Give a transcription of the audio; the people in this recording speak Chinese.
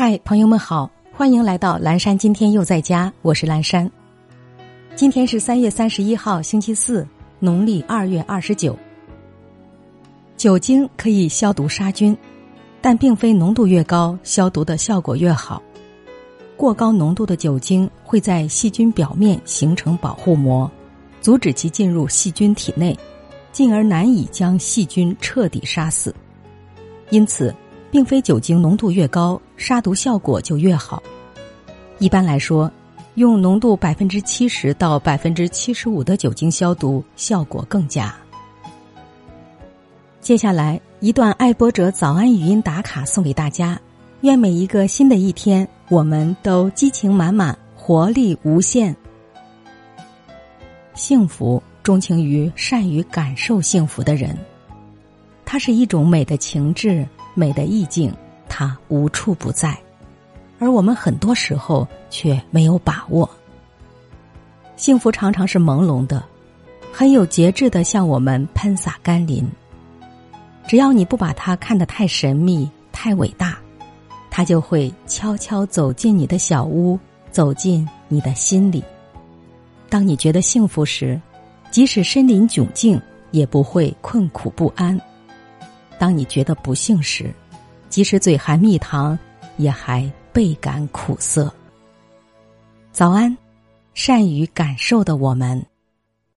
嗨，朋友们好，欢迎来到蓝山。今天又在家，我是蓝山。今天是三月三十一号，星期四，农历二月二十九。酒精可以消毒杀菌，但并非浓度越高，消毒的效果越好。过高浓度的酒精会在细菌表面形成保护膜，阻止其进入细菌体内，进而难以将细菌彻底杀死。因此。并非酒精浓度越高，杀毒效果就越好。一般来说，用浓度百分之七十到百分之七十五的酒精消毒效果更佳。接下来一段爱播者早安语音打卡送给大家，愿每一个新的一天，我们都激情满满，活力无限。幸福钟情于善于感受幸福的人，它是一种美的情致。美的意境，它无处不在，而我们很多时候却没有把握。幸福常常是朦胧的，很有节制的向我们喷洒甘霖。只要你不把它看得太神秘、太伟大，它就会悄悄走进你的小屋，走进你的心里。当你觉得幸福时，即使身临窘境，也不会困苦不安。当你觉得不幸时，即使嘴含蜜糖，也还倍感苦涩。早安，善于感受的我们。